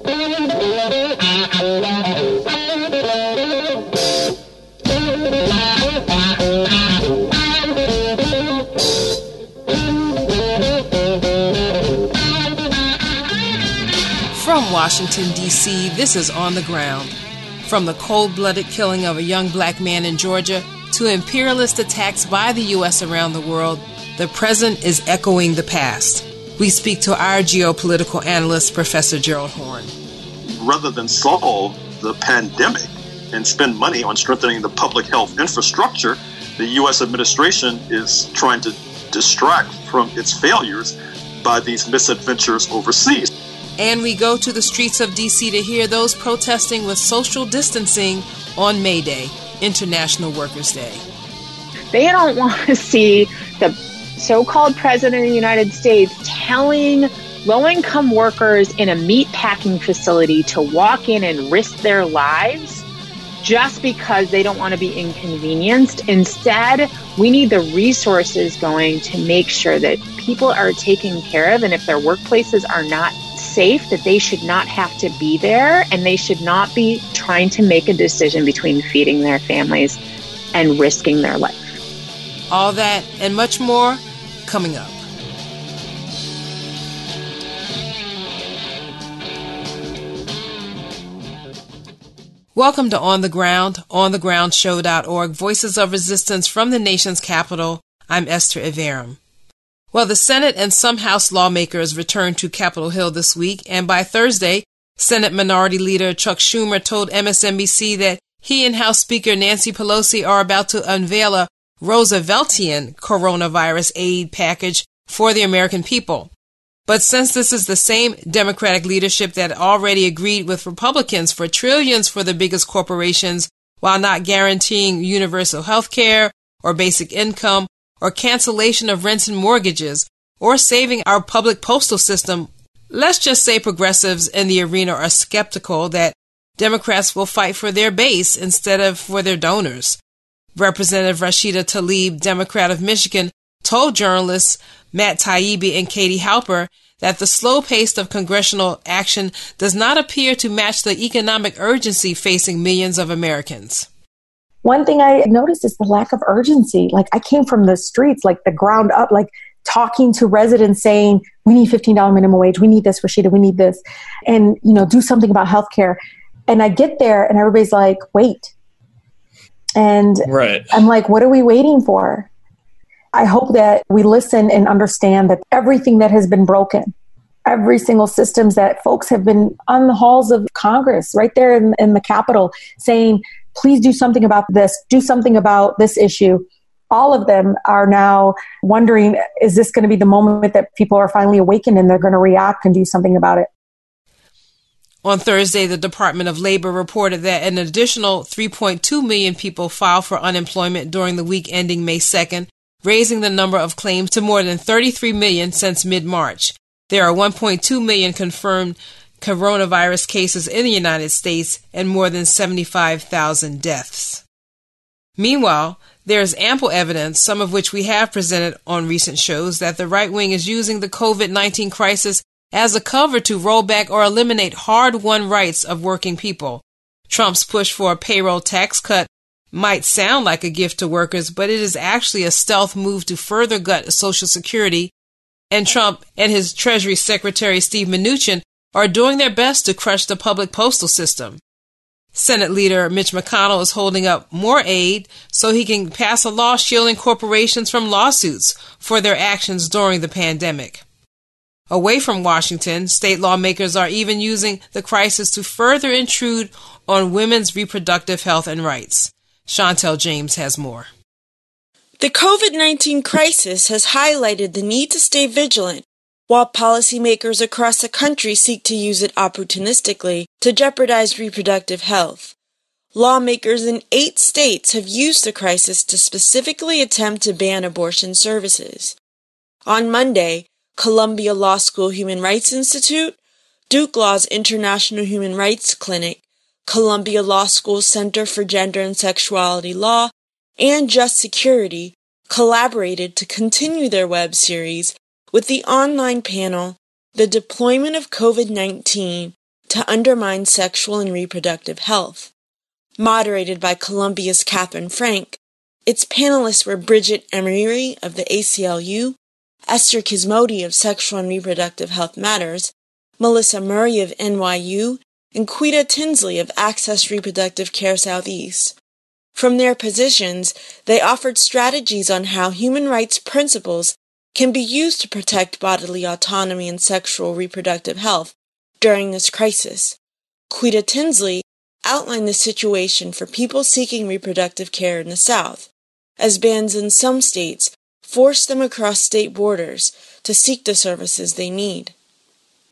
From Washington, D.C., this is On the Ground. From the cold blooded killing of a young black man in Georgia to imperialist attacks by the U.S. around the world, the present is echoing the past. We speak to our geopolitical analyst, Professor Gerald Horne. Rather than solve the pandemic and spend money on strengthening the public health infrastructure, the U.S. administration is trying to distract from its failures by these misadventures overseas. And we go to the streets of D.C. to hear those protesting with social distancing on May Day, International Workers' Day. They don't want to see the so called president of the United States telling low income workers in a meat packing facility to walk in and risk their lives just because they don't want to be inconvenienced. Instead, we need the resources going to make sure that people are taken care of. And if their workplaces are not safe, that they should not have to be there and they should not be trying to make a decision between feeding their families and risking their life. All that and much more coming up. Welcome to On the Ground, onthegroundshow.org, Voices of Resistance from the nation's capital. I'm Esther Iverem. Well, the Senate and some House lawmakers returned to Capitol Hill this week, and by Thursday, Senate Minority Leader Chuck Schumer told MSNBC that he and House Speaker Nancy Pelosi are about to unveil a Rooseveltian coronavirus aid package for the American people. But since this is the same Democratic leadership that already agreed with Republicans for trillions for the biggest corporations while not guaranteeing universal health care or basic income or cancellation of rents and mortgages or saving our public postal system, let's just say progressives in the arena are skeptical that Democrats will fight for their base instead of for their donors. Representative Rashida Tlaib, Democrat of Michigan, told journalists Matt Taibbi and Katie Halper that the slow pace of congressional action does not appear to match the economic urgency facing millions of Americans. One thing I noticed is the lack of urgency. Like I came from the streets, like the ground up, like talking to residents saying, we need $15 minimum wage. We need this, Rashida. We need this. And, you know, do something about healthcare. And I get there and everybody's like, wait, and right. I'm like, what are we waiting for? I hope that we listen and understand that everything that has been broken, every single systems that folks have been on the halls of Congress, right there in, in the Capitol, saying, please do something about this, do something about this issue. All of them are now wondering, is this going to be the moment that people are finally awakened and they're going to react and do something about it? On Thursday, the Department of Labor reported that an additional 3.2 million people filed for unemployment during the week ending May 2nd, raising the number of claims to more than 33 million since mid March. There are 1.2 million confirmed coronavirus cases in the United States and more than 75,000 deaths. Meanwhile, there is ample evidence, some of which we have presented on recent shows, that the right wing is using the COVID 19 crisis as a cover to roll back or eliminate hard won rights of working people. Trump's push for a payroll tax cut might sound like a gift to workers, but it is actually a stealth move to further gut Social Security. And Trump and his Treasury Secretary Steve Mnuchin are doing their best to crush the public postal system. Senate leader Mitch McConnell is holding up more aid so he can pass a law shielding corporations from lawsuits for their actions during the pandemic. Away from Washington, state lawmakers are even using the crisis to further intrude on women's reproductive health and rights. Chantel James has more. The COVID 19 crisis has highlighted the need to stay vigilant while policymakers across the country seek to use it opportunistically to jeopardize reproductive health. Lawmakers in eight states have used the crisis to specifically attempt to ban abortion services. On Monday, Columbia Law School Human Rights Institute, Duke Law's International Human Rights Clinic, Columbia Law School Center for Gender and Sexuality Law, and Just Security collaborated to continue their web series with the online panel The Deployment of COVID 19 to undermine sexual and reproductive health. Moderated by Columbia's Catherine Frank, its panelists were Brigitte Amiri of the ACLU, Esther Kismödi of Sexual and Reproductive Health Matters, Melissa Murray of NYU, and Quita Tinsley of Access Reproductive Care Southeast. From their positions, they offered strategies on how human rights principles can be used to protect bodily autonomy and sexual reproductive health during this crisis. Quita Tinsley outlined the situation for people seeking reproductive care in the South, as bans in some states force them across state borders to seek the services they need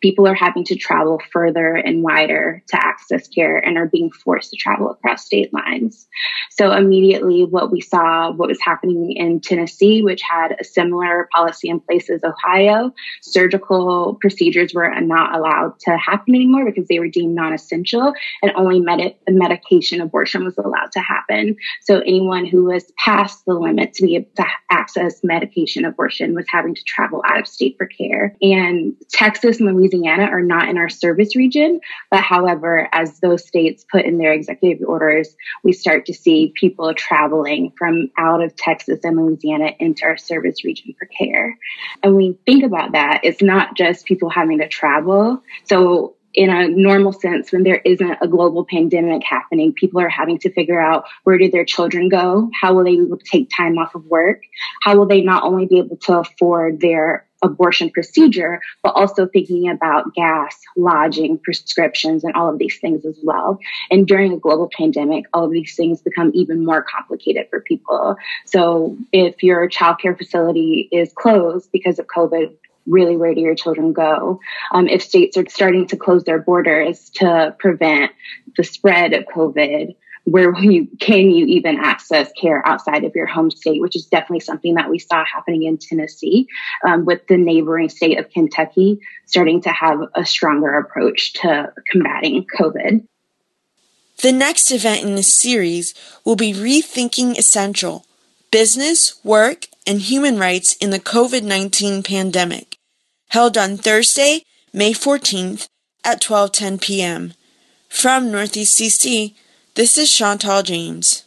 people are having to travel further and wider to access care and are being forced to travel across state lines. So immediately what we saw, what was happening in Tennessee, which had a similar policy in place as Ohio, surgical procedures were not allowed to happen anymore because they were deemed non-essential and only med- medication abortion was allowed to happen. So anyone who was past the limit to be able to access medication abortion was having to travel out of state for care. And Texas and Louisiana Louisiana are not in our service region. But however, as those states put in their executive orders, we start to see people traveling from out of Texas and Louisiana into our service region for care. And we think about that, it's not just people having to travel. So in a normal sense, when there isn't a global pandemic happening, people are having to figure out where do their children go? How will they take time off of work? How will they not only be able to afford their abortion procedure, but also thinking about gas, lodging, prescriptions, and all of these things as well. And during a global pandemic, all of these things become even more complicated for people. So if your childcare facility is closed because of COVID, really where do your children go? Um, if states are starting to close their borders to prevent the spread of COVID, where you can you even access care outside of your home state, which is definitely something that we saw happening in Tennessee, um, with the neighboring state of Kentucky starting to have a stronger approach to combating COVID. The next event in this series will be Rethinking Essential Business, Work, and Human Rights in the COVID 19 Pandemic, held on Thursday, May 14th at 12:10 p.m. From Northeast DC, this is Chantal James.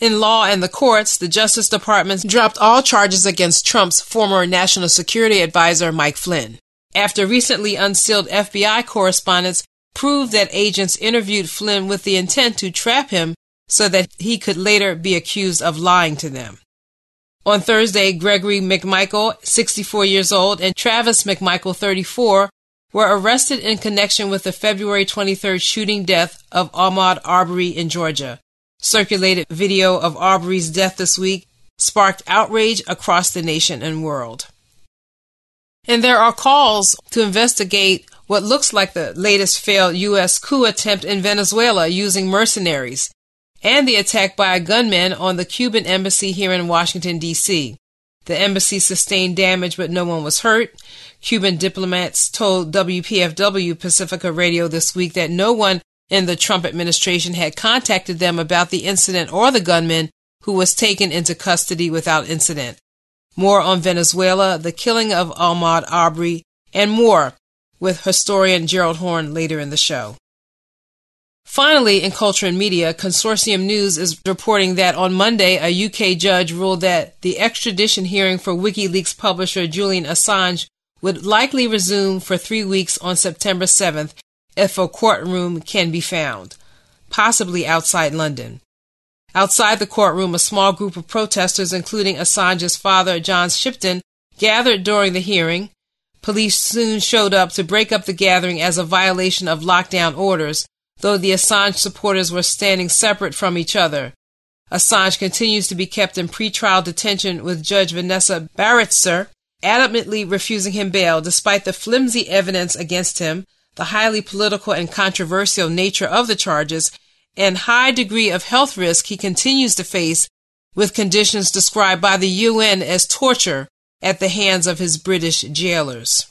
In law and the courts, the Justice Department dropped all charges against Trump's former national security advisor, Mike Flynn. After recently unsealed FBI correspondence proved that agents interviewed Flynn with the intent to trap him so that he could later be accused of lying to them. On Thursday, Gregory McMichael, 64 years old, and Travis McMichael, 34, were arrested in connection with the February 23rd shooting death of Ahmaud Arbery in Georgia. Circulated video of Arbery's death this week sparked outrage across the nation and world. And there are calls to investigate what looks like the latest failed U.S. coup attempt in Venezuela using mercenaries, and the attack by a gunman on the Cuban embassy here in Washington, D.C. The embassy sustained damage, but no one was hurt. Cuban diplomats told WPFW Pacifica Radio this week that no one in the Trump administration had contacted them about the incident or the gunman who was taken into custody without incident. More on Venezuela, the killing of Ahmaud Arbery, and more with historian Gerald Horne later in the show. Finally, in culture and media, Consortium News is reporting that on Monday, a UK judge ruled that the extradition hearing for WikiLeaks publisher Julian Assange would likely resume for three weeks on September 7th if a courtroom can be found, possibly outside London. Outside the courtroom, a small group of protesters, including Assange's father, John Shipton, gathered during the hearing, Police soon showed up to break up the gathering as a violation of lockdown orders, though the Assange supporters were standing separate from each other. Assange continues to be kept in pretrial detention with Judge Vanessa Baraitser adamantly refusing him bail despite the flimsy evidence against him, the highly political and controversial nature of the charges, and high degree of health risk he continues to face with conditions described by the UN as torture at the hands of his British jailers.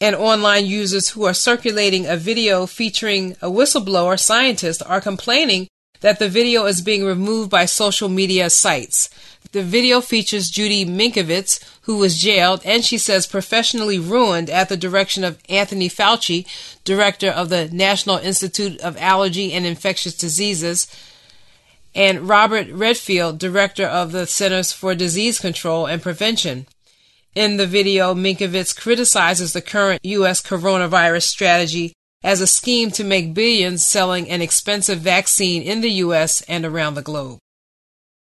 and online users who are circulating a video featuring a whistleblower scientist are complaining that the video is being removed by social media sites. The video features Judy Mikovits, who was jailed and she says professionally ruined at the direction of Anthony Fauci, director of the National Institute of Allergy and Infectious Diseases, and Robert Redfield, director of the Centers for Disease Control and Prevention. In the video, Mikovits criticizes the current U.S. coronavirus strategy as a scheme to make billions selling an expensive vaccine in the U.S. and around the globe.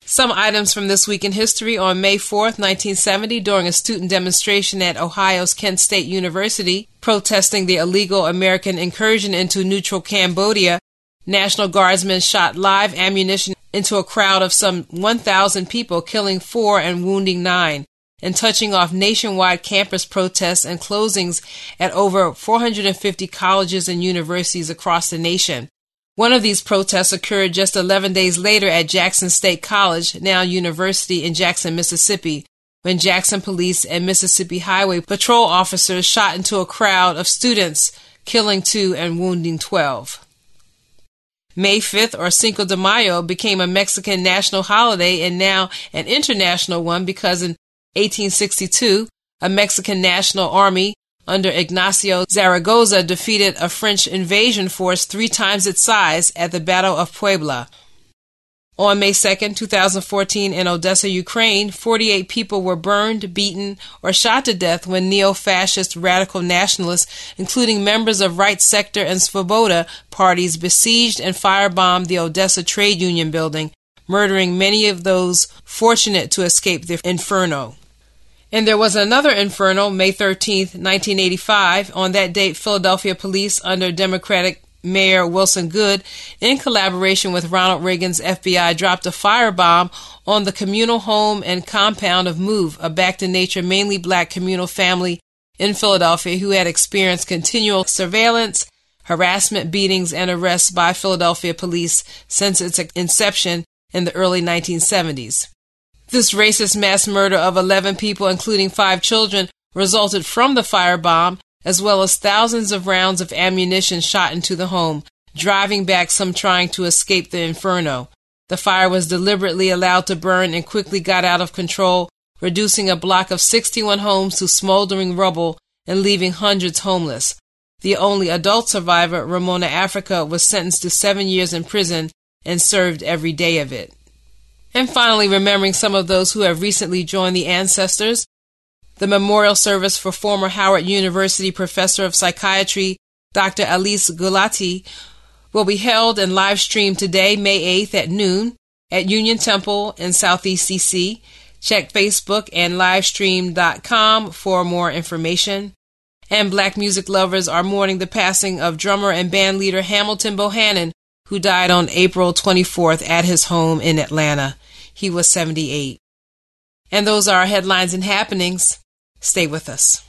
Some items from this week in history on May 4, 1970, during a student demonstration at Ohio's Kent State University protesting the illegal American incursion into neutral Cambodia, National Guardsmen shot live ammunition into a crowd of some 1,000 people, killing four and wounding nine, and touching off nationwide campus protests and closings at over 450 colleges and universities across the nation. One of these protests occurred just 11 days later at Jackson State College, now University in Jackson, Mississippi, when Jackson police and Mississippi Highway patrol officers shot into a crowd of students, killing two and wounding 12. May 5th or Cinco de Mayo became a Mexican national holiday and now an international one because in 1862, a Mexican national army under Ignacio Zaragoza defeated a French invasion force three times its size at the Battle of Puebla. On May 2, 2014, in Odessa, Ukraine, 48 people were burned, beaten, or shot to death when neo fascist radical nationalists, including members of Right Sector and Svoboda parties, besieged and firebombed the Odessa Trade Union building, murdering many of those fortunate to escape the inferno. And there was another inferno, May 13, 1985. On that date, Philadelphia police, under Democratic Mayor Wilson Goode, in collaboration with Ronald Reagan's FBI, dropped a firebomb on the communal home and compound of Move, a back to nature, mainly black communal family in Philadelphia who had experienced continual surveillance, harassment, beatings, and arrests by Philadelphia police since its inception in the early 1970s. This racist mass murder of 11 people, including five children, resulted from the firebomb, as well as thousands of rounds of ammunition shot into the home, driving back some trying to escape the inferno. The fire was deliberately allowed to burn and quickly got out of control, reducing a block of 61 homes to smoldering rubble and leaving hundreds homeless. The only adult survivor, Ramona Africa, was sentenced to seven years in prison and served every day of it. And finally, remembering some of those who have recently joined the ancestors, the memorial service for former Howard University professor of psychiatry, Dr. Alyce Gullattee, will be held and live streamed today, May 8th at noon at Union Temple in Southeast DC. Check Facebook and livestream.com for more information. And black music lovers are mourning the passing of drummer and band leader Hamilton Bohannon, who died on April 24th at his home in Atlanta. He was 78. And those are our headlines and happenings. Stay with us.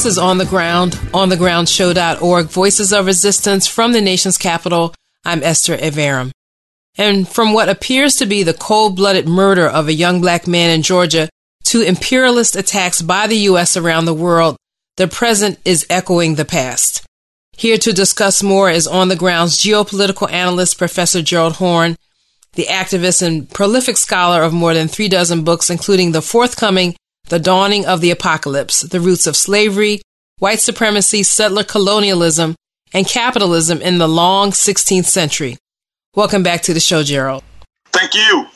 This is On the Ground, onthegroundshow.org, Voices of Resistance from the nation's capital. I'm Esther Iverem. And from what appears to be the cold blooded murder of a young black man in Georgia to imperialist attacks by the U.S. around the world, the present is echoing the past. Here to discuss more is On the Ground's geopolitical analyst, Professor Gerald Horne, the activist and prolific scholar of more than three dozen books, including the forthcoming the Dawning of the Apocalypse, The Roots of Slavery, White Supremacy, Settler Colonialism, and Capitalism in the Long 16th Century. Welcome back to the show, Gerald. Thank you.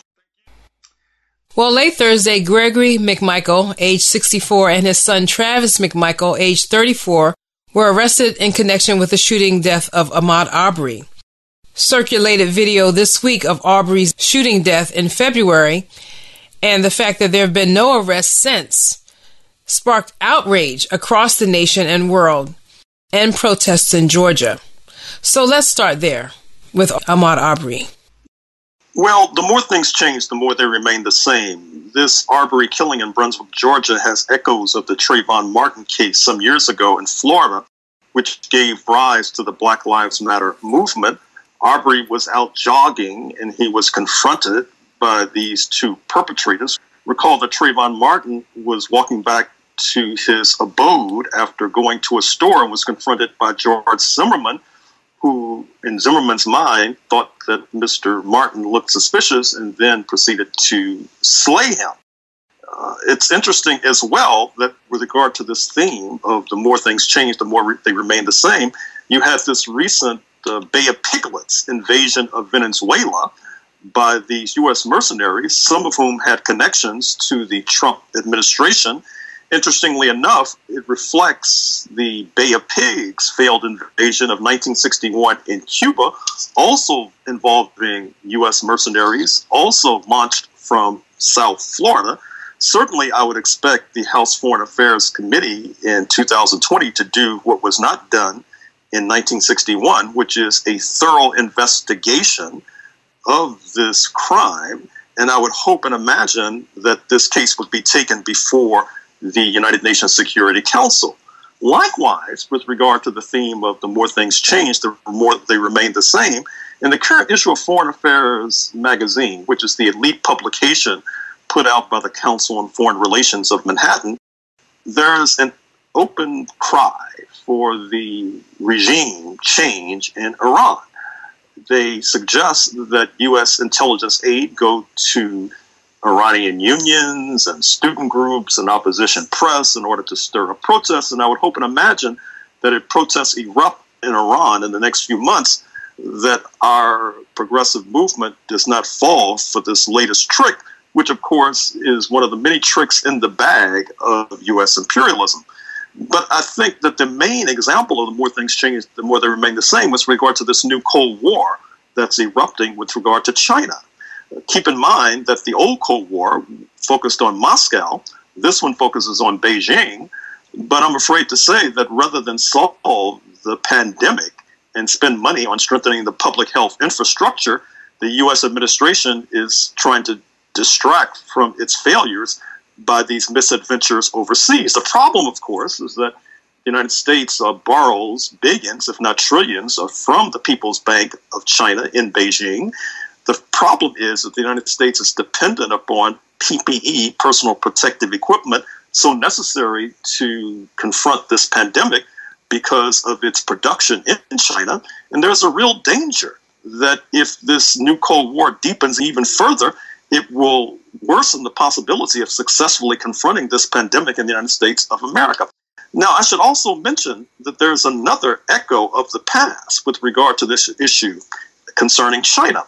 Well, late Thursday, Gregory McMichael, age 64, and his son Travis McMichael, age 34, were arrested in connection with the shooting death of Ahmaud Arbery. Circulated video this week of Arbery's shooting death in February and the fact that there have been no arrests since sparked outrage across the nation and world and protests in Georgia. So let's start there with Ahmaud Arbery. Well, the more things change, the more they remain the same. This Arbery killing in Brunswick, Georgia has echoes of the Trayvon Martin case some years ago in Florida, which gave rise to the Black Lives Matter movement. Arbery was out jogging and he was confronted by these two perpetrators. Recall that Trayvon Martin was walking back to his abode after going to a store and was confronted by George Zimmerman, who, in Zimmerman's mind, thought that Mr. Martin looked suspicious and then proceeded to slay him. Uh, it's interesting as well that, with regard to this theme of the more things change, the more re- they remain the same, you have this recent uh, Bay of Piglets invasion of Venezuela by these U.S. mercenaries, some of whom had connections to the Trump administration Interestingly enough, it reflects the Bay of Pigs failed invasion of 1961 in Cuba, also involving U.S. mercenaries, also launched from South Florida. Certainly, I would expect the House Foreign Affairs Committee in 2020 to do what was not done in 1961, which is a thorough investigation of this crime. And I would hope and imagine that this case would be taken before the United Nations Security Council. Likewise, with regard to the theme of the more things change, the more they remain the same, in the current issue of Foreign Affairs magazine, which is the elite publication put out by the Council on Foreign Relations of Manhattan, there's an open cry for the regime change in Iran. They suggest that U.S. intelligence aid go to Iranian unions and student groups and opposition press in order to stir up protests. And I would hope and imagine that if protests erupt in Iran in the next few months, that our progressive movement does not fall for this latest trick, which, of course, is one of the many tricks in the bag of U.S. imperialism. But I think that the main example of the more things change, the more they remain the same, with regard to this new Cold War that's erupting with regard to China keep in mind that the old Cold War focused on Moscow. This one focuses on Beijing. But I'm afraid to say that rather than solve the pandemic and spend money on strengthening the public health infrastructure, the U.S. administration is trying to distract from its failures by these misadventures overseas. The problem, of course, is that the United States uh, borrows billions, if not trillions, uh, from the People's Bank of China in Beijing. The problem is that the United States is dependent upon PPE, personal protective equipment, so necessary to confront this pandemic because of its production in China. And there's a real danger that if this new Cold War deepens even further, it will worsen the possibility of successfully confronting this pandemic in the United States of America. Now, I should also mention that there's another echo of the past with regard to this issue concerning China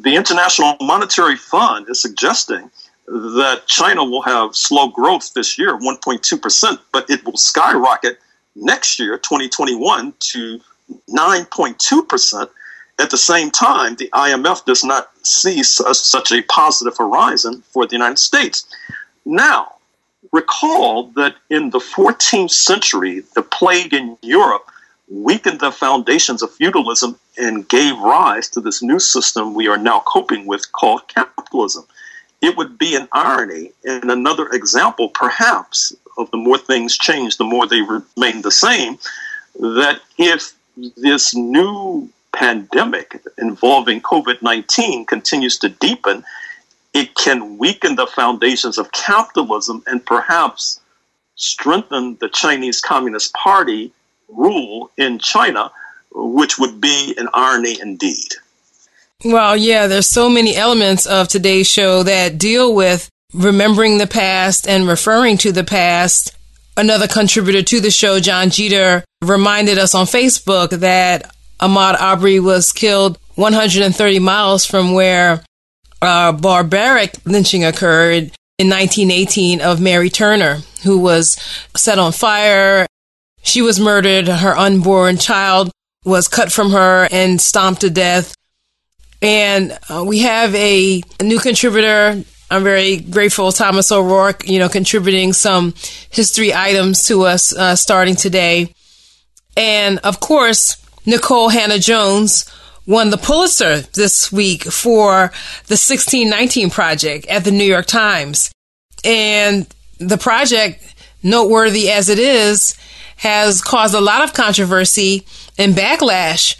the International Monetary Fund is suggesting that China will have slow growth this year, 1.2%, but it will skyrocket next year, 2021, to 9.2%. At the same time, the IMF does not see such a positive horizon for the United States. Now, recall that in the 14th century, the plague in Europe weakened the foundations of feudalism and gave rise to this new system we are now coping with called capitalism. It would be an irony and another example, perhaps, of the more things change, the more they remain the same, that if this new pandemic involving COVID 19 continues to deepen, it can weaken the foundations of capitalism and perhaps strengthen the Chinese Communist Party rule in China, which would be an irony indeed. Well, yeah, there's so many elements of today's show that deal with remembering the past and referring to the past. Another contributor to the show, John Jeter, reminded us on Facebook that Ahmaud Arbery was killed 130 miles from where a barbaric lynching occurred in 1918 of Mary Turner, who was set on fire. She was murdered. Her unborn child was cut from her and stomped to death. And uh, we have a, a new contributor. I'm very grateful, Thomas O'Rourke, you know, contributing some history items to us uh, starting today. And of course, Nikole Hannah-Jones won the Pulitzer this week for the 1619 Project at the New York Times. And the project, noteworthy as it is, has caused a lot of controversy and backlash.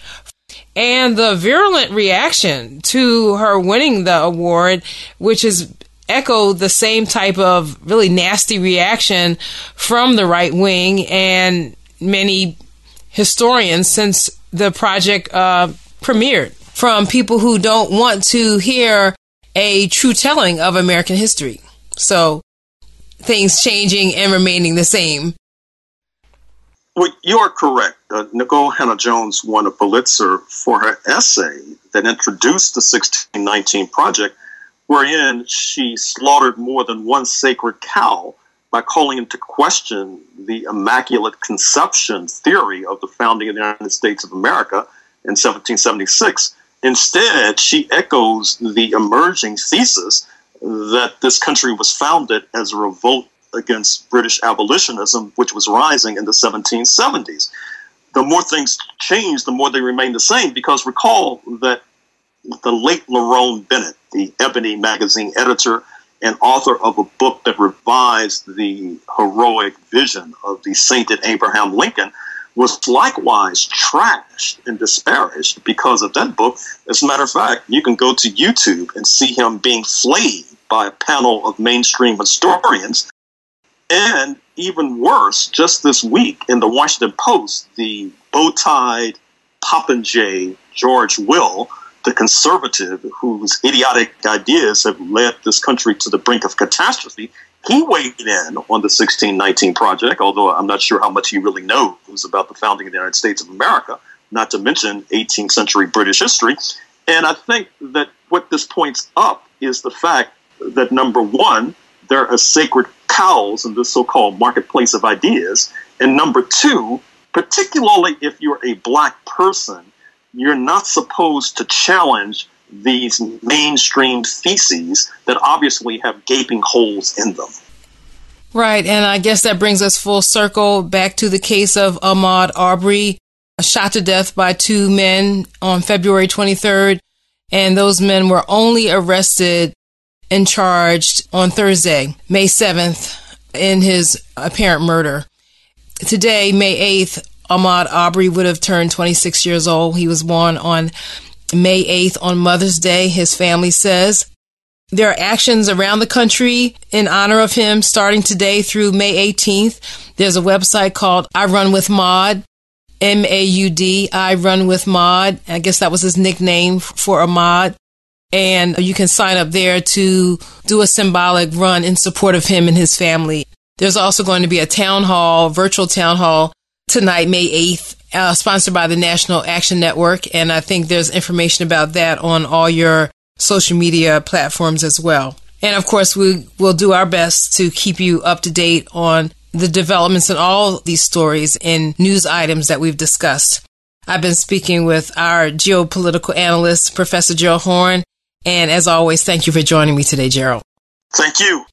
And the virulent reaction to her winning the award, which has echoed the same type of really nasty reaction from the right wing and many historians since the project uh, premiered from people who don't want to hear a true telling of American history. So things changing and remaining the same. Well, you are correct. Uh, Nikole Hannah-Jones won a Pulitzer for her essay that introduced the 1619 Project, wherein she slaughtered more than one sacred cow by calling into question the Immaculate Conception theory of the founding of the United States of America in 1776. Instead, she echoes the emerging thesis that this country was founded as a revolt against British abolitionism, which was rising in the 1770s. The more things change, the more they remain the same, because recall that the late Lerone Bennett, the Ebony magazine editor and author of a book that revised the heroic vision of the sainted Abraham Lincoln, was likewise trashed and disparaged because of that book. As a matter of fact, you can go to YouTube and see him being flayed by a panel of mainstream historians. And even worse, just this week in the Washington Post, the bow-tied popinjay George Will, the conservative whose idiotic ideas have led this country to the brink of catastrophe, he weighed in on the 1619 Project, although I'm not sure how much he really knows about the founding of the United States of America, not to mention 18th century British history. And I think that what this points up is the fact that number one, there are sacred cows in this so called marketplace of ideas. And number two, particularly if you're a black person, you're not supposed to challenge these mainstream theses that obviously have gaping holes in them. Right, and I guess that brings us full circle back to the case of Ahmaud Arbery, shot to death by two men on February 23rd, and those men were only arrested and charged on Thursday, May 7th, in his apparent murder. Today, May 8th, Ahmaud Arbery would have turned 26 years old. He was born on May 8th on Mother's Day, his family says. There are actions around the country in honor of him starting today through May 18th. There's a website called I Run with Maud, M A U D, I Run with Maud. I guess that was his nickname for Ahmaud. And you can sign up there to do a symbolic run in support of him and his family. There's also going to be a town hall, virtual town hall tonight, May 8th, uh, sponsored by the National Action Network. And I think there's information about that on all your social media platforms as well. And of course, we will do our best to keep you up to date on the developments in all these stories and news items that we've discussed. I've been speaking with our geopolitical analyst, Professor Gerald Horne. And as always, thank you for joining me today, Gerald. Thank you.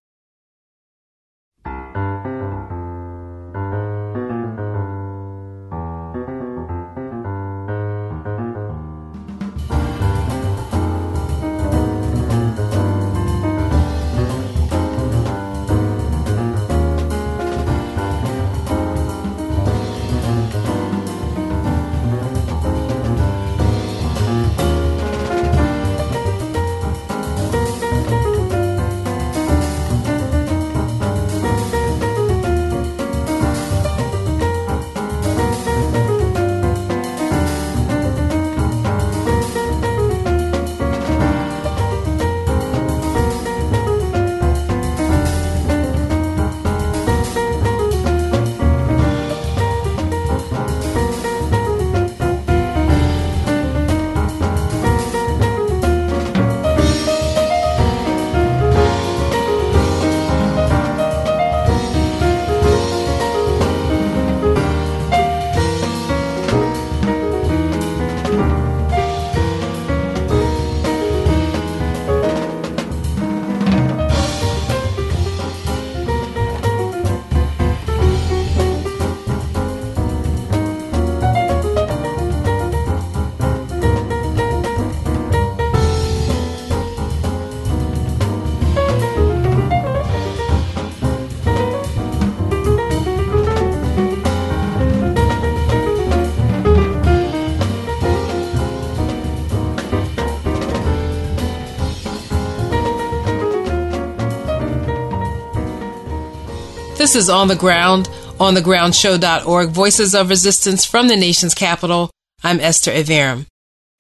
This is On the Ground, onthegroundshow.org, Voices of Resistance from the nation's capital. I'm Esther Iverem.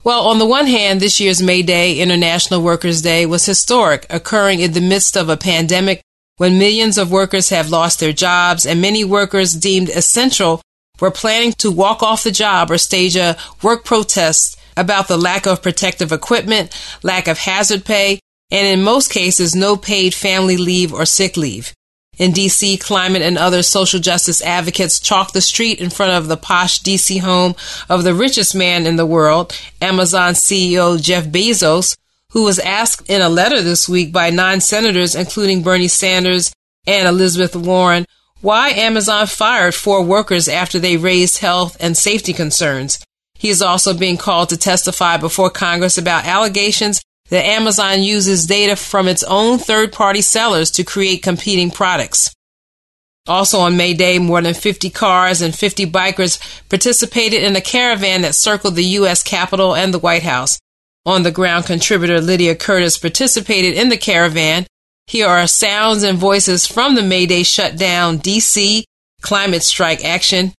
Well, on the one hand, this year's May Day, International Workers' Day, was historic, occurring in the midst of a pandemic when millions of workers have lost their jobs and many workers deemed essential were planning to walk off the job or stage a work protest about the lack of protective equipment, lack of hazard pay, and in most cases, no paid family leave or sick leave. In DC, climate and other social justice advocates chalked the street in front of the posh DC home of the richest man in the world, Amazon CEO Jeff Bezos, who was asked in a letter this week by nine senators, including Bernie Sanders and Elizabeth Warren, why Amazon fired four workers after they raised health and safety concerns. He is also being called to testify before Congress about allegations that Amazon uses data from its own third party sellers to create competing products. Also on May Day, more than 50 cars and 50 bikers participated in a caravan that circled the U.S. Capitol and the White House. On the ground contributor Lydia Curtis participated in the caravan. Here are sounds and voices from the May Day shutdown, DC, climate strike action,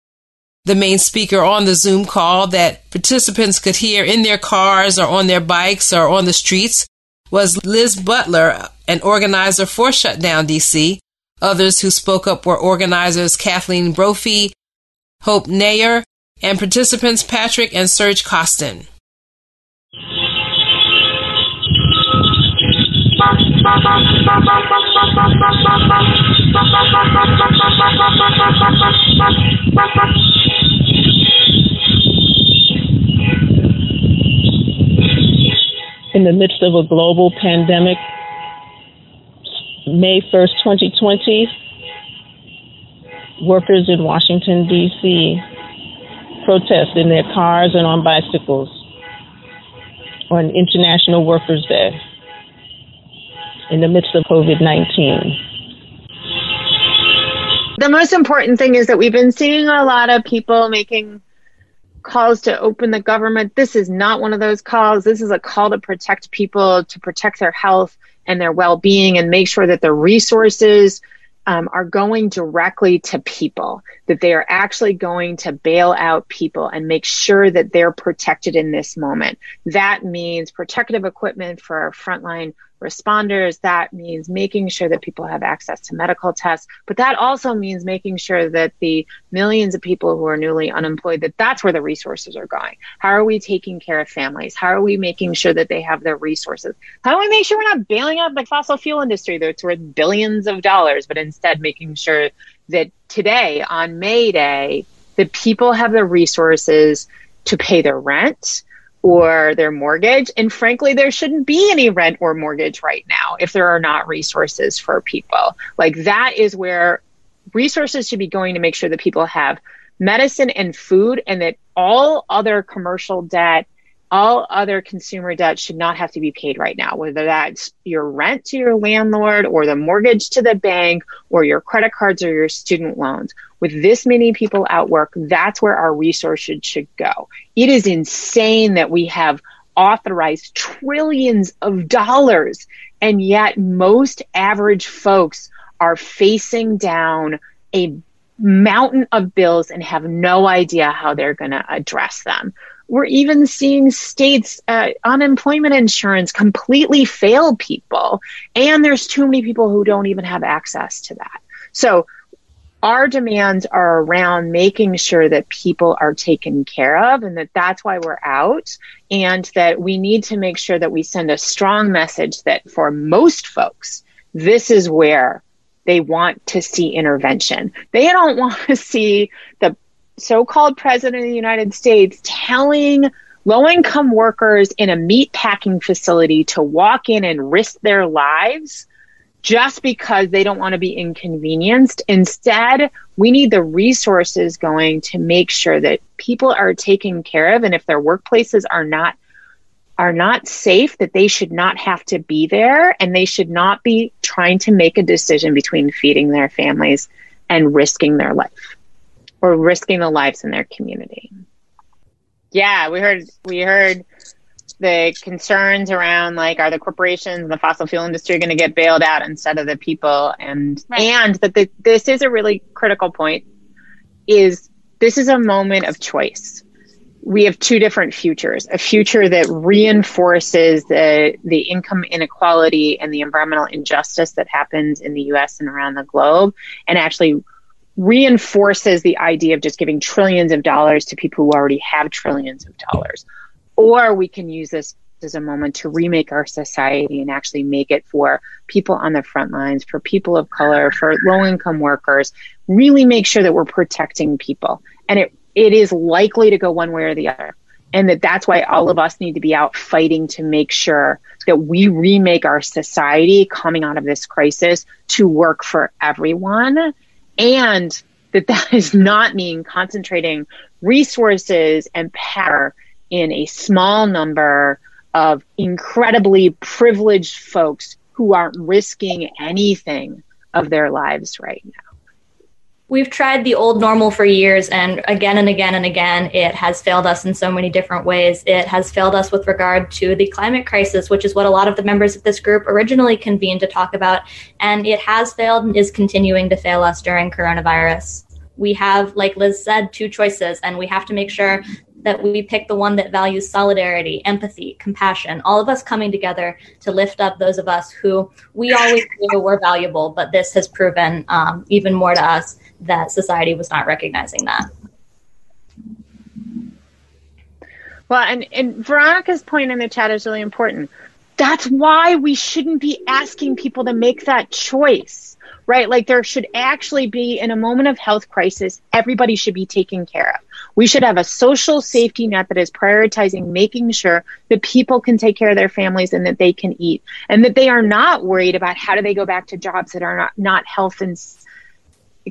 the main speaker on the Zoom call that participants could hear in their cars or on their bikes or on the streets was Liz Butler, an organizer for Shutdown DC. Others who spoke up were organizers Kathleen Brophy, Hope Nayer, and participants Patrick and Serge Costin. in the midst of a global pandemic, May 1st, 2020, workers in Washington, D.C. protest in their cars and on bicycles on International Workers' Day in the midst of COVID 19. The most important thing is that we've been seeing a lot of people making calls to open the government. This is not one of those calls. This is a call to protect people, to protect their health and their well being, and make sure that the resources um, are going directly to people, that they are actually going to bail out people and make sure that they're protected in this moment. That means protective equipment for our frontline responders. That means making sure that people have access to medical tests, but that also means making sure that the millions of people who are newly unemployed, that that's where the resources are going. How are we taking care of families? How are we making sure that they have their resources? How do we make sure we're not bailing out the fossil fuel industry that's worth billions of dollars, but instead making sure that today on May Day, that people have the resources to pay their rent, or their mortgage. And frankly, there shouldn't be any rent or mortgage right now if there are not resources for people. Like that is where resources should be going to make sure that people have medicine and food and that all other commercial debt all other consumer debt should not have to be paid right now, whether that's your rent to your landlord or the mortgage to the bank or your credit cards or your student loans. With this many people out work, that's where our resources should go. It is insane that we have authorized trillions of dollars, and yet most average folks are facing down a mountain of bills and have no idea how they're going to address them. We're even seeing states uh, unemployment insurance completely fail people, and there's too many people who don't even have access to that. So our demands are around making sure that people are taken care of and that that's why we're out. And that we need to make sure that we send a strong message that for most folks this is where they want to see intervention. They don't want to see the so called president of the United States telling low income workers in a meat packing facility to walk in and risk their lives just because they don't want to be inconvenienced. Instead, we need the resources going to make sure that people are taken care of. And if their workplaces are not are not safe that they should not have to be there. And they should not be trying to make a decision between feeding their families and risking their life or risking the lives in their community. Yeah, we heard we heard the concerns around like are the corporations and the fossil fuel industry going to get bailed out instead of the people and right. and that the, this is a really critical point is this is a moment of choice we have two different futures a future that reinforces the the income inequality and the environmental injustice that happens in the US and around the globe and actually reinforces the idea of just giving trillions of dollars to people who already have trillions of dollars or we can use this as a moment to remake our society and actually make it for people on the front lines, for people of color, for low income workers, really make sure that we're protecting people. And it, it is likely to go one way or the other. And that that's why all of us need to be out fighting to make sure that we remake our society coming out of this crisis to work for everyone. And that that does not mean concentrating resources and power in a small number of incredibly privileged folks who aren't risking anything of their lives right now. We've tried the old normal for years, and again and again and again, it has failed us in so many different ways. It has failed us with regard to the climate crisis, which is what a lot of the members of this group originally convened to talk about. And it has failed and is continuing to fail us during coronavirus. We have, like Liz said, two choices, and we have to make sure that we pick the one that values solidarity, empathy, compassion, all of us coming together to lift up those of us who we always knew were valuable, but this has proven um, even more to us that society was not recognizing that. Well, and, and Veronica's point in the chat is really important. That's why we shouldn't be asking people to make that choice right? Like there should actually be, in a moment of health crisis, everybody should be taken care of. We should have a social safety net that is prioritizing making sure that people can take care of their families and that they can eat and that they are not worried about how do they go back to jobs that are not, not health and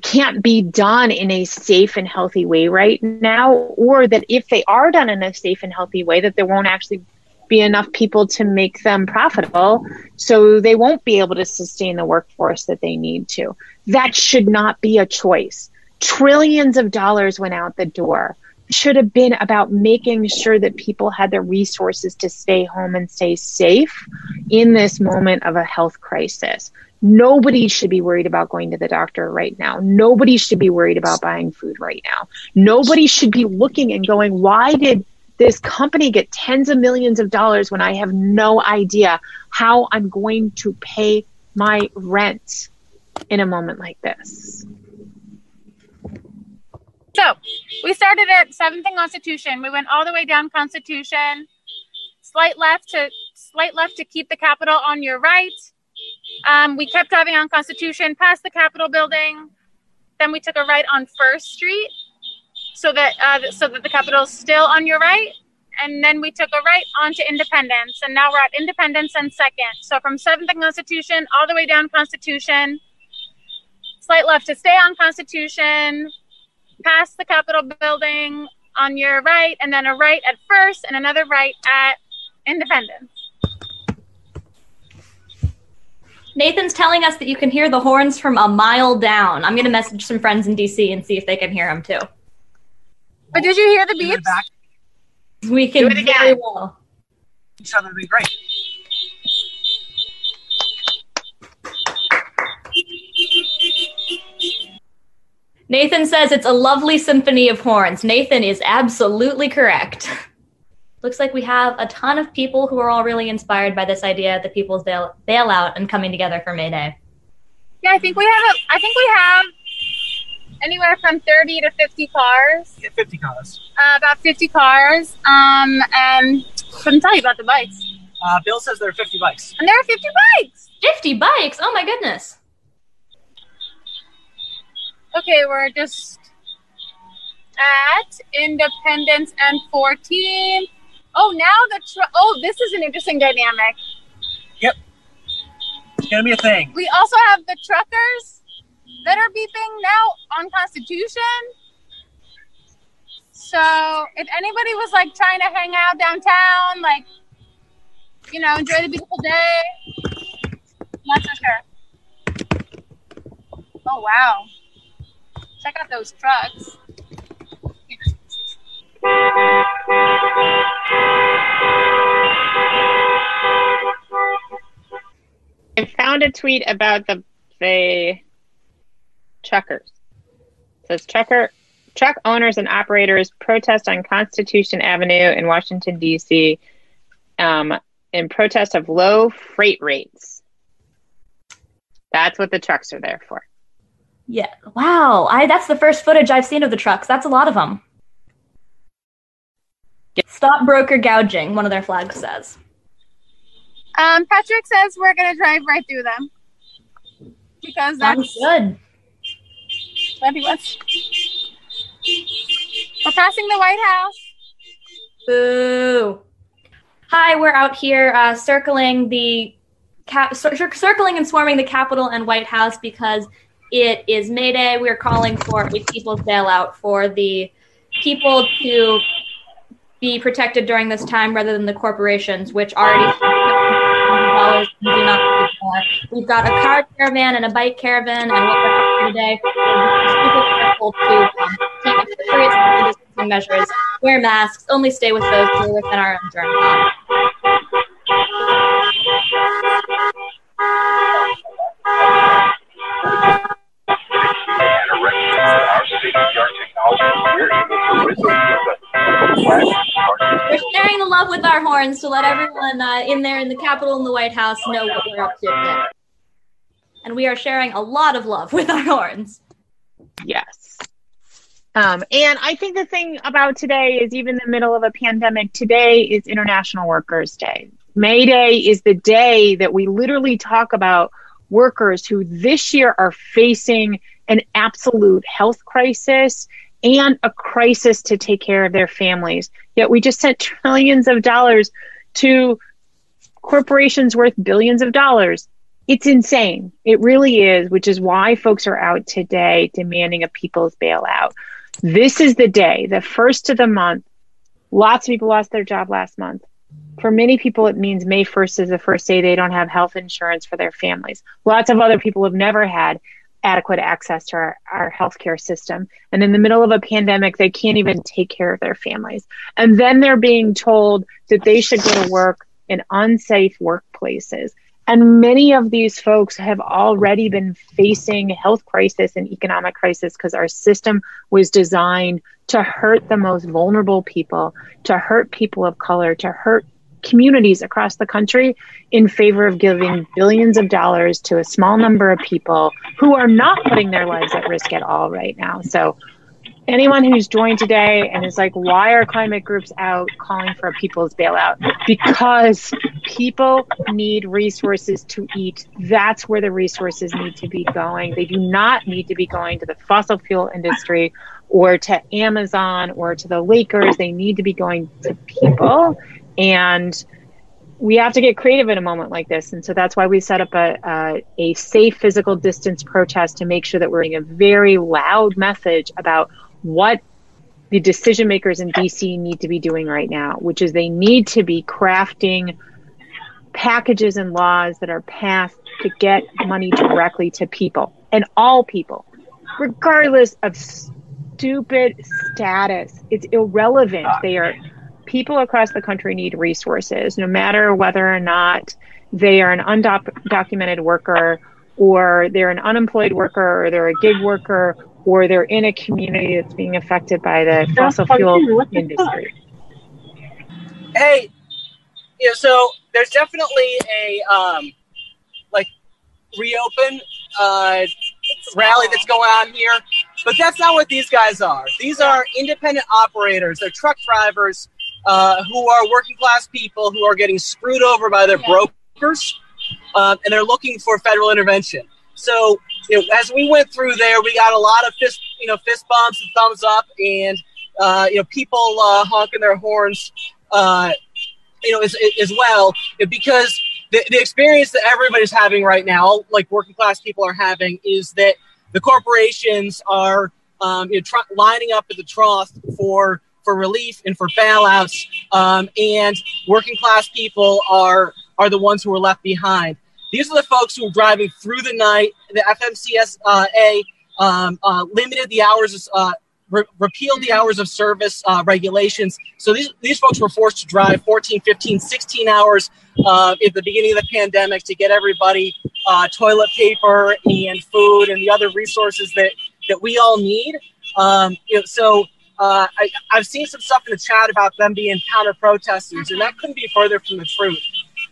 can't be done in a safe and healthy way right now, or that if they are done in a safe and healthy way, that there won't actually be enough people to make them profitable. So they won't be able to sustain the workforce that they need to. That should not be a choice. Trillions of dollars went out the door. should have been about making sure that people had the resources to stay home and stay safe in this moment of a health crisis. Nobody should be worried about going to the doctor right now. Nobody should be worried about buying food right now. Nobody should be looking and going, why did this company get tens of millions of dollars when I have no idea how I'm going to pay my rent in a moment like this. So we started at Seventh and Constitution. We went all the way down Constitution, slight left to slight left to keep the Capitol on your right. Um, we kept driving on Constitution past the Capitol building. Then we took a right on First Street so that uh, so that the Capitol is still on your right. And then we took a right onto Independence, and now we're at Independence and Second. So from Seventh and Constitution all the way down Constitution, slight left to stay on Constitution, past the Capitol building on your right, and then a right at First, and another right at Independence. Nathan's telling us that you can hear the horns from a mile down. I'm going to message some friends in DC and see if they can hear them too. But did you hear the beeps? We can do it again. very well. So that'd be great. Nathan says it's a lovely symphony of horns. Nathan is absolutely correct. Looks like we have a ton of people who are all really inspired by this idea of the people's bail- bailout and coming together for May Day. Yeah, I think we have. A, I think we have anywhere from 30 to 50 cars. Yeah, 50 cars. Uh, about 50 cars. Um, and couldn't tell you about the bikes. Uh, Bill says there are 50 bikes. And there are 50 bikes. 50 bikes? Oh my goodness. Okay, we're just at Independence and 14. Oh, now the tr- oh, this is an interesting dynamic. Yep, it's gonna be a thing. We also have the truckers that are beeping now on Constitution. So if anybody was like trying to hang out downtown, like, you know, enjoy the beautiful day, not so sure. Oh, wow. Check out those trucks. I found a tweet about the the truckers. It says trucker truck owners and operators protest on Constitution Avenue in Washington D.C. Um, in protest of low freight rates. That's what the trucks are there for. Yeah. Wow. I that's the first footage I've seen of the trucks. That's a lot of them. Stop broker gouging, one of their flags says. Um, Patrick says we're gonna drive right through them because that's good. what he wants. We're passing the White House. Boo. Hi, we're out here uh, circling the cap, cir- circling and swarming the Capitol and White House because it is May Day. We are calling for a people's bailout for the people to be protected during this time rather than the corporations, which already do not. We've got a car caravan and a bike caravan, and what we're doing today careful to um, take appropriate measures, wear masks, only stay with those who are within our own germ pod. We're sharing the love with our horns to let everyone uh, in there in the Capitol and the White House know what we're up to today. And we are sharing a lot of love with our horns. Yes. Um, and I think the thing about today is even in the middle of a pandemic, today is International Workers' Day. May Day is the day that we literally talk about workers who this year are facing an absolute health crisis and a crisis to take care of their families. Yet we just sent trillions of dollars to corporations worth billions of dollars. It's insane. It really is, which is why folks are out today demanding a people's bailout. This is the day, the first of the month. Lots of people lost their job last month. For many people, it means May 1st is the first day they don't have health insurance for their families. Lots of other people have never had adequate access to our, our healthcare system. And in the middle of a pandemic, they can't even take care of their families. And then they're being told that they should go to work in unsafe workplaces. And many of these folks have already been facing health crisis and economic crisis because our system was designed to hurt the most vulnerable people, to hurt people of color, to hurt communities across the country in favor of giving billions of dollars to a small number of people who are not putting their lives at risk at all right now. So anyone who's joined today and is like, why are climate groups out calling for a people's bailout? Because people need resources to eat. That's where the resources need to be going. They do not need to be going to the fossil fuel industry or to Amazon or to the Lakers. They need to be going to people. And we have to get creative in a moment like this. And so that's why we set up a, a, safe physical distance protest to make sure that we're getting a very loud message about what the decision makers in DC need to be doing right now, which is they need to be crafting packages and laws that are passed to get money directly to people and all people, regardless of stupid status. It's irrelevant. They are people across the country need resources, no matter whether or not they are an undocumented worker or they're an unemployed worker or they're a gig worker or they're in a community that's being affected by the fossil fuel industry. Hey, you know, so there's definitely a um, like reopen uh, rally that's going on here, but that's not what these guys are. These are independent operators. They're truck drivers uh, who are working class people who are getting screwed over by their brokers, um, and they're looking for federal intervention. So, you know, as we went through there, we got a lot of fist, you know, fist bumps and thumbs up, and uh, you know, people uh, honking their horns, uh, you know, as, as well, because the, the experience that everybody's having right now, like working class people are having, is that the corporations are um, you know, tr- lining up at the trough for for relief and for bailouts, um, and working class people are are the ones who are left behind. These are the folks who are driving through the night. The FMCSA um, uh, limited the hours, uh, re- repealed the hours of service uh, regulations. So these, these folks were forced to drive 14, 15, 16 hours uh, at the beginning of the pandemic to get everybody uh, toilet paper and food and the other resources that, that we all need. Um, you know, so uh, I, have seen some stuff in the chat about them being counter protesters, and that couldn't be further from the truth.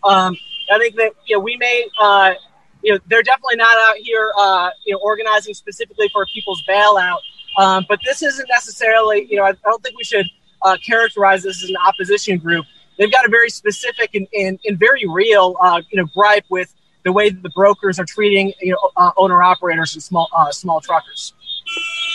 Um, I think that you know we may uh, you know they're definitely not out here uh, you know organizing specifically for people's bailout, um, but this isn't necessarily you know I, I don't think we should uh, characterize this as an opposition group. They've got a very specific and, and, and very real uh, you know gripe with the way that the brokers are treating you know uh, owner operators and small uh, small truckers.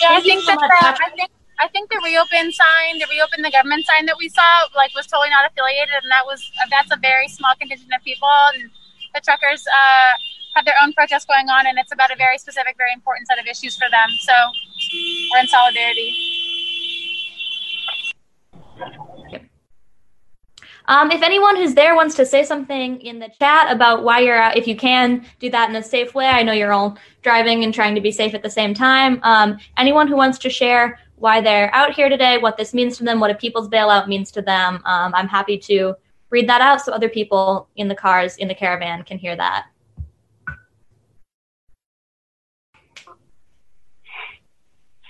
Yeah, I think that the, I think I think the reopen sign, the reopen the government sign that we saw, like was totally not affiliated, and that was that's a very small contingent of people. And the truckers uh, have their own protest going on, and it's about a very specific, very important set of issues for them. So we're in solidarity. Um, if anyone who's there wants to say something in the chat about why you're out, if you can do that in a safe way, I know you're all driving and trying to be safe at the same time. Um, anyone who wants to share why they're out here today, what this means to them, what a people's bailout means to them. Um, I'm happy to read that out so other people in the cars in the caravan can hear that.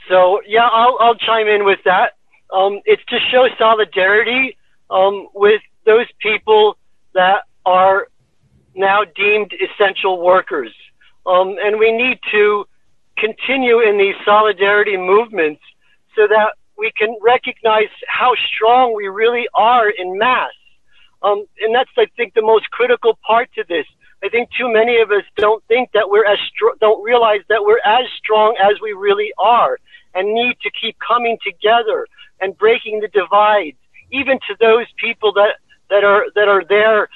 So yeah, I'll I'll chime in with that. Um, it's to show solidarity um, with those people that are now deemed essential workers, um, and we need to continue in these solidarity movements so that we can recognize how strong we really are in mass. Um, and that's, I think, the most critical part to this. I think too many of us don't think that we're as str- don't realize that we're as strong as we really are, and need to keep coming together and breaking the divides, even to those people that that are that are there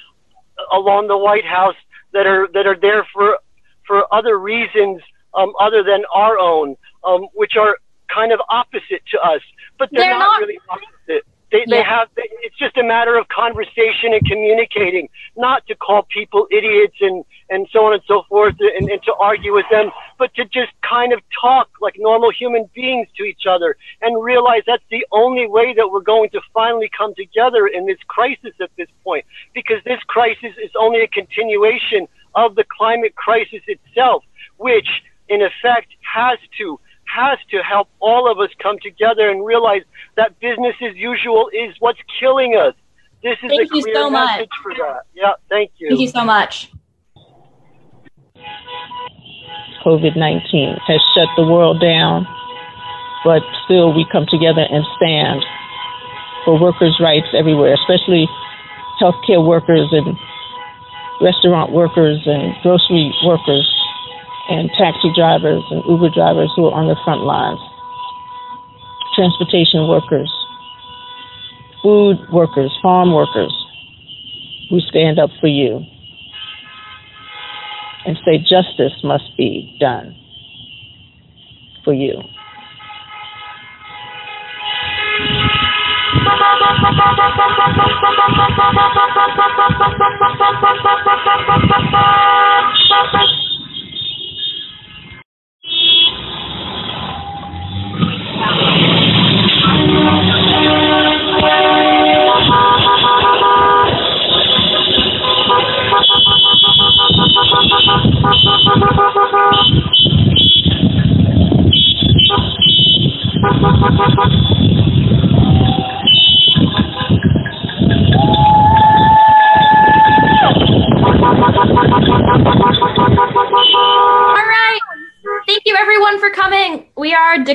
along the White House that are that are there for for other reasons um, other than our own, um, which are kind of opposite to us, but they're, they're not, not, really opposite. They, yeah. they have, it's just a matter of conversation and communicating, not to call people idiots and, and so on and so forth and, and to argue with them, but to just kind of talk like normal human beings to each other and realize that's the only way that we're going to finally come together in this crisis at this point, because this crisis is only a continuation of the climate crisis itself, which in effect has to has to help all of us come together and realize that business as usual is what's killing us. This is thank a clear so message much. for that. Yeah, thank you. Thank you so much. COVID 19 has shut the world down, but still we come together and stand for workers' rights everywhere, especially healthcare workers and restaurant workers and grocery workers and taxi drivers and Uber drivers who are on the front lines, transportation workers, food workers, farm workers who stand up for you and say justice must be done for you.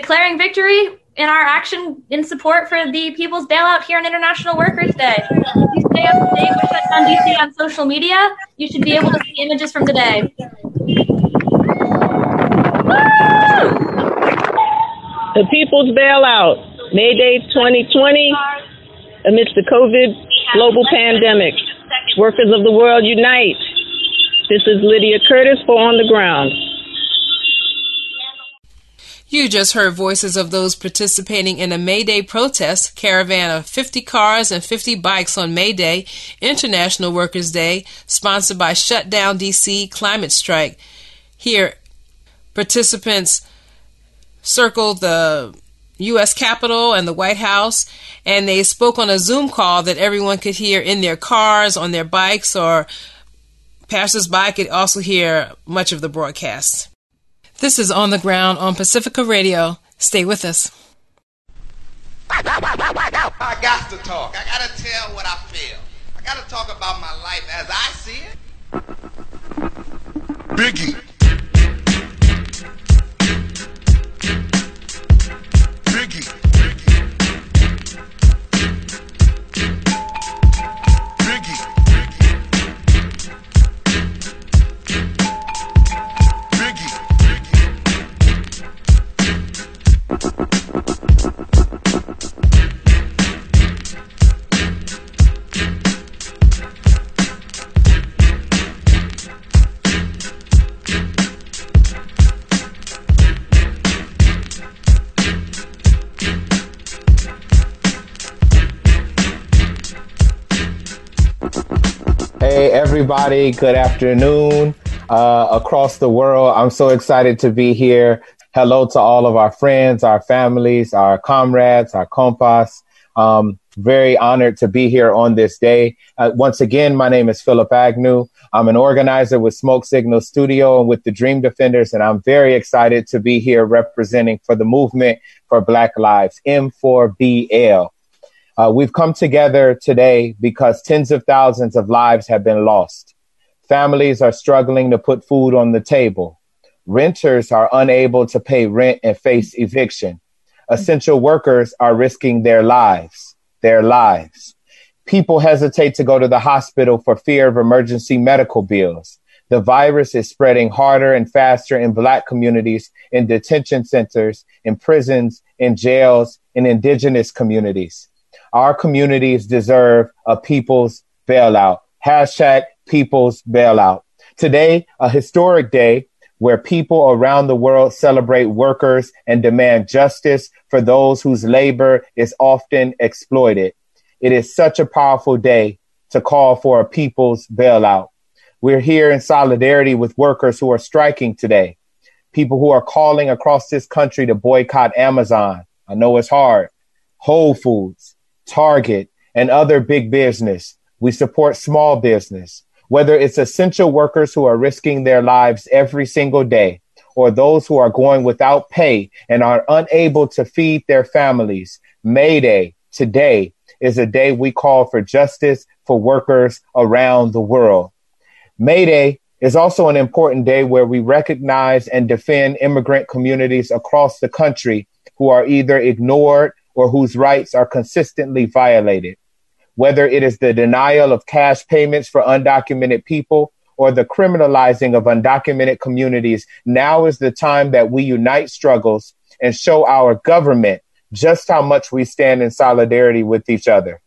declaring victory in our action in support for the people's bailout here on International Workers' Day. If you stay up to date with Shutdown DC on social media, you should be able to see images from today. The people's bailout, May Day 2020, amidst the COVID global pandemic. Workers of the world unite. This is Lydia Curtis for On the Ground. You just heard voices of those participating in a May Day protest caravan of 50 cars and 50 bikes on May Day, International Workers' Day, sponsored by Shutdown DC Climate Strike. Here, participants circled the U.S. Capitol and the White House, and they spoke on a Zoom call that everyone could hear in their cars, on their bikes, or Passers-by could also hear much of the broadcast. This is On the Ground on Pacifica Radio. Stay with us. I got to talk. I got to tell what I feel. I got to talk about my life as I see it. Biggie. Everybody. Good afternoon uh, across the world. I'm so excited to be here. Hello to all of our friends, our families, our comrades, our compas. Um, very honored to be here on this day. Uh, once again, my name is Phillip Agnew. I'm an organizer with Smoke Signal Studio and with the Dream Defenders, and I'm very excited to be here representing for the movement for Black Lives, M4BL. Uh, we've come together today because tens of thousands of lives have been lost. Families are struggling to put food on the table. Renters are unable to pay rent and face eviction. Essential workers are risking their lives, their lives. People hesitate to go to the hospital for fear of emergency medical bills. The virus is spreading harder and faster in black communities, in detention centers, in prisons, in jails, in indigenous communities. Our communities deserve a people's bailout. Hashtag people's bailout. Today, a historic day where people around the world celebrate workers and demand justice for those whose labor is often exploited. It is such a powerful day to call for a people's bailout. We're here in solidarity with workers who are striking today, people who are calling across this country to boycott Amazon. I know it's hard. Whole Foods, Target, and other big business. We support small business, whether it's essential workers who are risking their lives every single day or those who are going without pay and are unable to feed their families. May Day today is a day we call for justice for workers around the world. May Day is also an important day where we recognize and defend immigrant communities across the country who are either ignored or whose rights are consistently violated. Whether it is the denial of cash payments for undocumented people or the criminalizing of undocumented communities, now is the time that we unite struggles and show our government just how much we stand in solidarity with each other.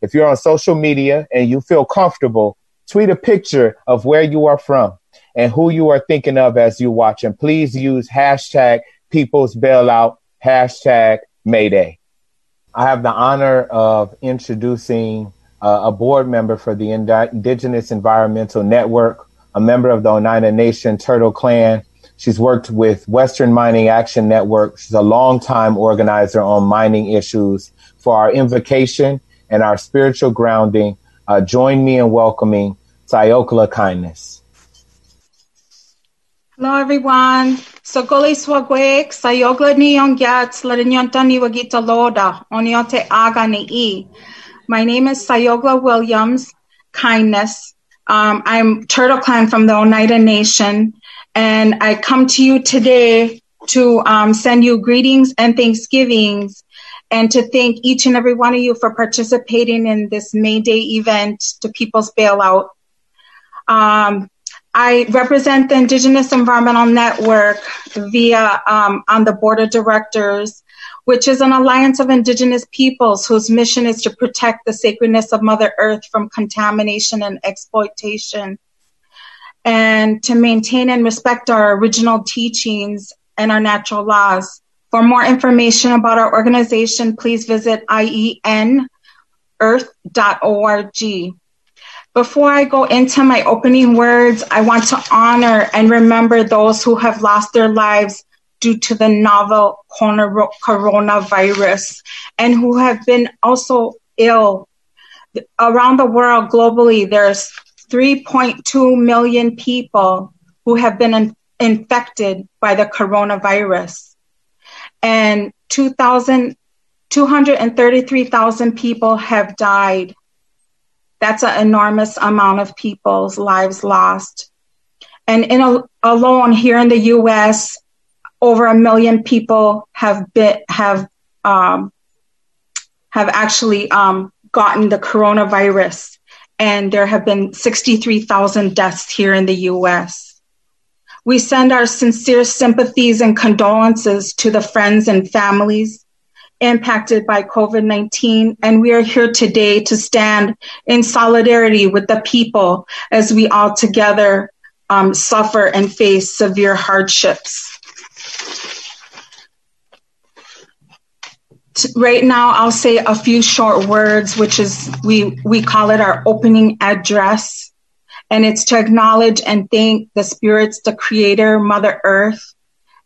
If you're on social media and you feel comfortable, tweet a picture of where you are from and who you are thinking of as you watch. And please use hashtag people's bailout, hashtag Mayday. I have the honor of introducing uh, a board member for the Indigenous Environmental Network, a member of the Oneida Nation Turtle Clan. She's worked with Western Mining Action Network. She's a longtime organizer on mining issues. For our invocation and our spiritual grounding, uh, join me in welcoming Sayokla Kindness. Hello, everyone. Sokole swagwek, sayogla ni yongyat, larinyonta ni wagita loda, onyote aga ni. My name is Sayokla Williams, Kindness. Um, I'm Turtle Clan from the Oneida Nation, and I come to you today to um, send you greetings and thanksgivings and to thank each and every one of you for participating in this May Day event the People's Bailout. Um, I represent the Indigenous Environmental Network via um, on the board of directors, which is an alliance of Indigenous peoples whose mission is to protect the sacredness of Mother Earth from contamination and exploitation, and to maintain and respect our original teachings and our natural laws. For more information about our organization, please visit ienearth.org. Before I go into my opening words, I want to honor and remember those who have lost their lives due to the novel coronavirus and who have been also ill. Around the world, globally, there's 3.2 million people who have been in- infected by the coronavirus. And 2,000, 233,000 people have died. That's an enormous amount of people's lives lost. And in a, alone here in the U.S., over a million people have been have um, have actually um, gotten the coronavirus, and there have been 63,000 deaths here in the U.S. We send our sincere sympathies and condolences to the friends and families impacted by COVID 19, and we are here today to stand in solidarity with the people as we all together um, suffer and face severe hardships. right now I'll say a few short words, which is we we call it our opening address. And it's to acknowledge and thank the spirits, the creator, Mother Earth.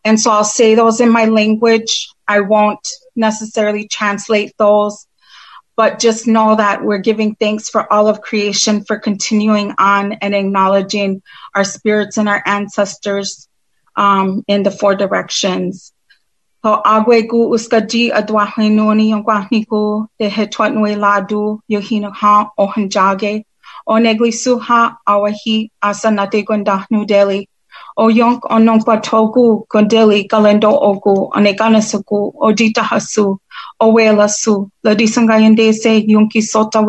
And so I'll say those in my language. I won't necessarily translate those, but just know that we're giving thanks for all of creation for continuing on and acknowledging our spirits and our ancestors um, in the four directions. Ho agwe gu uskaji adwa hinoni yung kwahni ku de he twat nui ladu yo hino ha o hanjage o negli suha awahi asanate gwanda deli gondeli galendo su sota.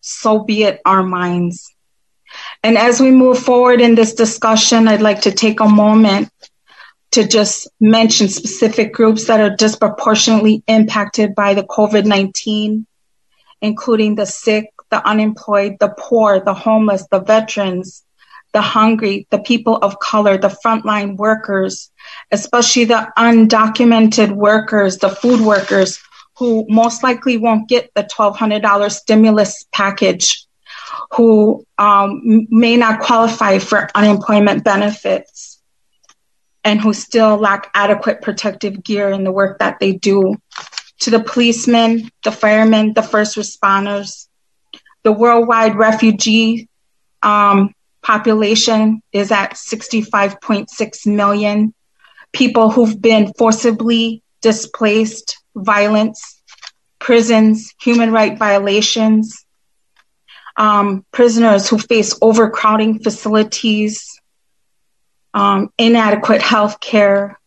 So be it our minds. And as we move forward in this discussion, I'd like to take a moment to just mention specific groups that are disproportionately impacted by the COVID 19, including the sick, the unemployed, the poor, the homeless, the veterans, the hungry, the people of color, the frontline workers, especially the undocumented workers, the food workers who most likely won't get the $1,200 stimulus package who um, may not qualify for unemployment benefits and who still lack adequate protective gear in the work that they do. To the policemen, the firemen, the first responders, the worldwide refugee um, population is at 65.6 million. People who've been forcibly displaced, violence, prisons, human rights violations, um, prisoners who face overcrowding facilities, um, inadequate health care,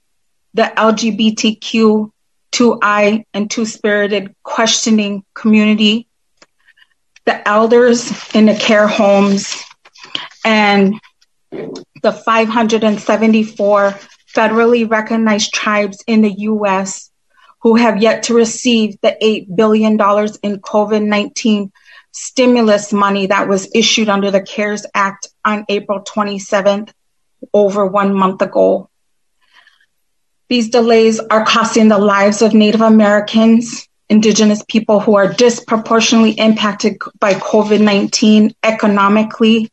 the LGBTQ2I and two spirited questioning community, the elders in the care homes, and the 574 federally recognized tribes in the US who have yet to receive the $8 billion in COVID 19 stimulus money that was issued under the CARES Act on April 27th, over one month ago. These delays are costing the lives of Native Americans, Indigenous people who are disproportionately impacted by COVID 19 economically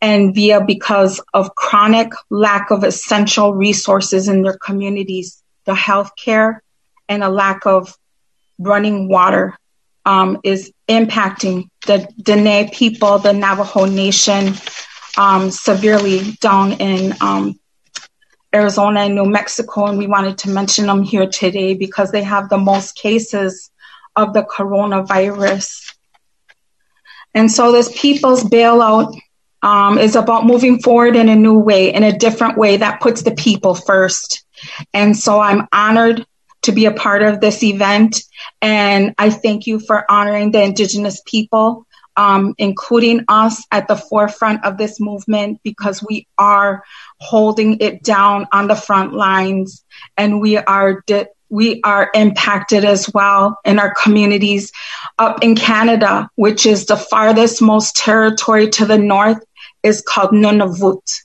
and via because of chronic lack of essential resources in their communities, the healthcare, and a lack of running water um, is impacting the Dene people, the Navajo Nation, um, severely down in um, Arizona and New Mexico. And we wanted to mention them here today because they have the most cases of the coronavirus. And so this people's bailout um, is about moving forward in a new way, in a different way that puts the people first. And so I'm honored to be a part of this event. And I thank you for honoring the Indigenous people, um, including us at the forefront of this movement, because we are holding it down on the front lines and we are. Di- we are impacted as well in our communities up in Canada, which is the farthest most territory to the north, is called Nunavut.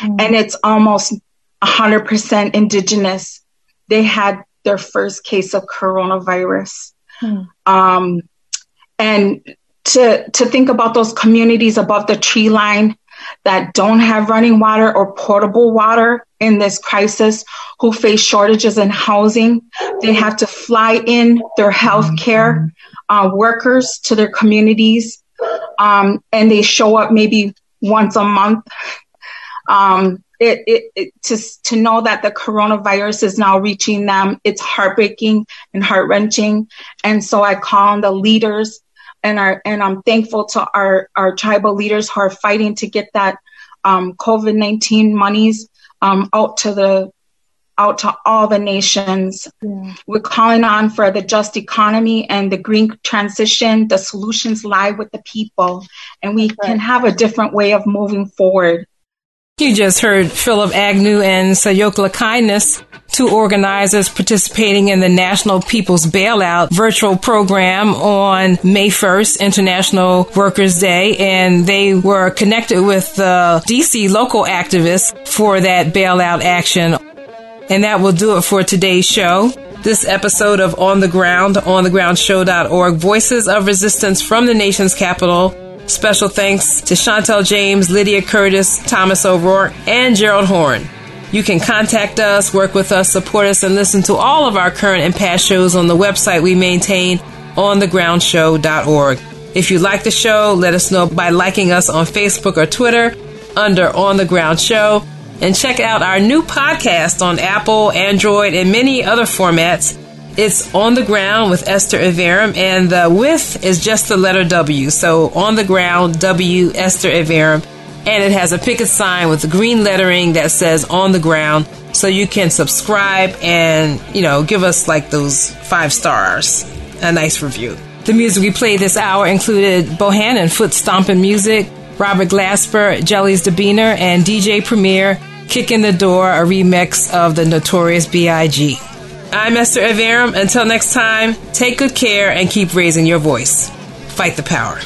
Mm. And it's almost 100% indigenous. They had their first case of coronavirus. Hmm. Um, and to to think about those communities above the tree line that don't have running water or portable water in this crisis who face shortages in housing. They have to fly in their health care uh, workers to their communities, um, and they show up maybe once a month. Um, it, it, it, to, to know that the coronavirus is now reaching them, it's heartbreaking and heart wrenching. And so I call on the leaders and our, and I'm thankful to our, our tribal leaders who are fighting to get that um, COVID-19 monies um, out to the out to all the nations. Yeah. We're calling on for the just economy and the green transition. The solutions lie with the people, and we right. can have a different way of moving forward. You just heard Phillip Agnew and Sayokla Kindness, two organizers participating in the National People's Bailout virtual program on May 1st, International Workers' Day, and they were connected with the DC local activists for that bailout action. And that will do it for today's show. This episode of On the Ground, onthegroundshow.org, Voices of Resistance from the nation's capital Special thanks to Chantel James, Lydia Curtis, Thomas O'Rourke, and Gerald Horne. You can contact us, work with us, support us, and listen to all of our current and past shows on the website we maintain, onthegroundshow.org. If you like the show, let us know by liking us on Facebook or Twitter under On the Ground Show. And check out our new podcast on Apple, Android, and many other formats it's on the ground with Esther Iverem, and the with is just the letter W. So on the ground, W, Esther Iverem. And it has a picket sign with green lettering that says on the ground. So you can subscribe and, you know, give us like those five stars, a nice review. The music we played this hour included Bohannon Foot Stomping Music, Robert Glasper, Jelly's Da Beena, and DJ Premier, Kick in the Door, a remix of the Notorious B.I.G. I'm Esther Iverem. Until next time, take good care and keep raising your voice. Fight the power.